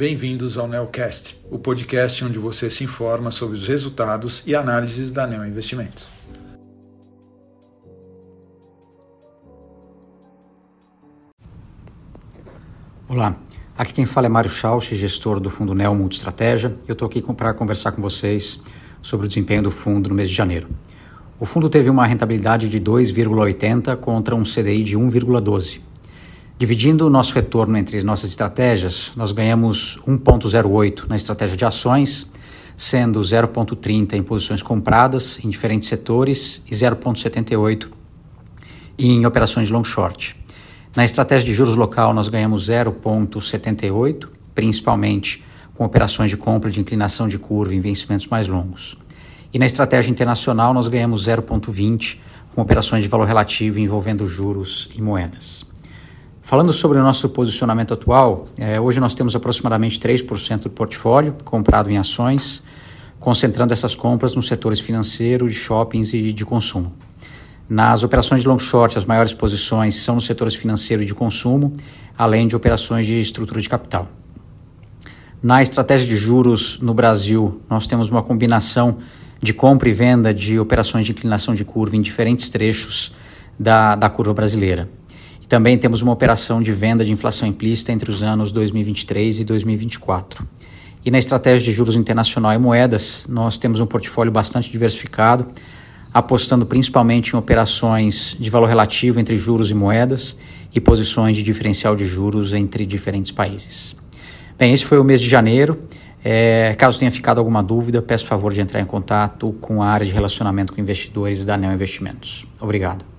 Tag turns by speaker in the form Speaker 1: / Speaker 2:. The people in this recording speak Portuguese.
Speaker 1: bem-vindos ao Neocast, o podcast onde você se informa sobre os resultados e análises da Neo Investimentos.
Speaker 2: Olá, aqui quem fala é Mário Schausch, gestor do fundo Neo Multistratégia. Eu estou aqui para conversar com vocês sobre o desempenho do fundo no mês de janeiro. O fundo teve uma rentabilidade de 2,80 contra um CDI de 1,12. Dividindo o nosso retorno entre nossas estratégias, nós ganhamos 1,08 na estratégia de ações, sendo 0,30 em posições compradas em diferentes setores e 0,78 em operações de long short. Na estratégia de juros local, nós ganhamos 0,78, principalmente com operações de compra de inclinação de curva em vencimentos mais longos. E na estratégia internacional, nós ganhamos 0,20 com operações de valor relativo envolvendo juros e moedas. Falando sobre o nosso posicionamento atual, é, hoje nós temos aproximadamente 3% do portfólio comprado em ações, concentrando essas compras nos setores financeiro, de shoppings e de consumo. Nas operações de long short, as maiores posições são nos setores financeiro e de consumo, além de operações de estrutura de capital. Na estratégia de juros no Brasil, nós temos uma combinação de compra e venda de operações de inclinação de curva em diferentes trechos da, da curva brasileira. Também temos uma operação de venda de inflação implícita entre os anos 2023 e 2024. E na estratégia de juros internacional e moedas, nós temos um portfólio bastante diversificado, apostando principalmente em operações de valor relativo entre juros e moedas e posições de diferencial de juros entre diferentes países. Bem, esse foi o mês de janeiro. É, caso tenha ficado alguma dúvida, peço favor de entrar em contato com a área de relacionamento com investidores da Neo Investimentos. Obrigado.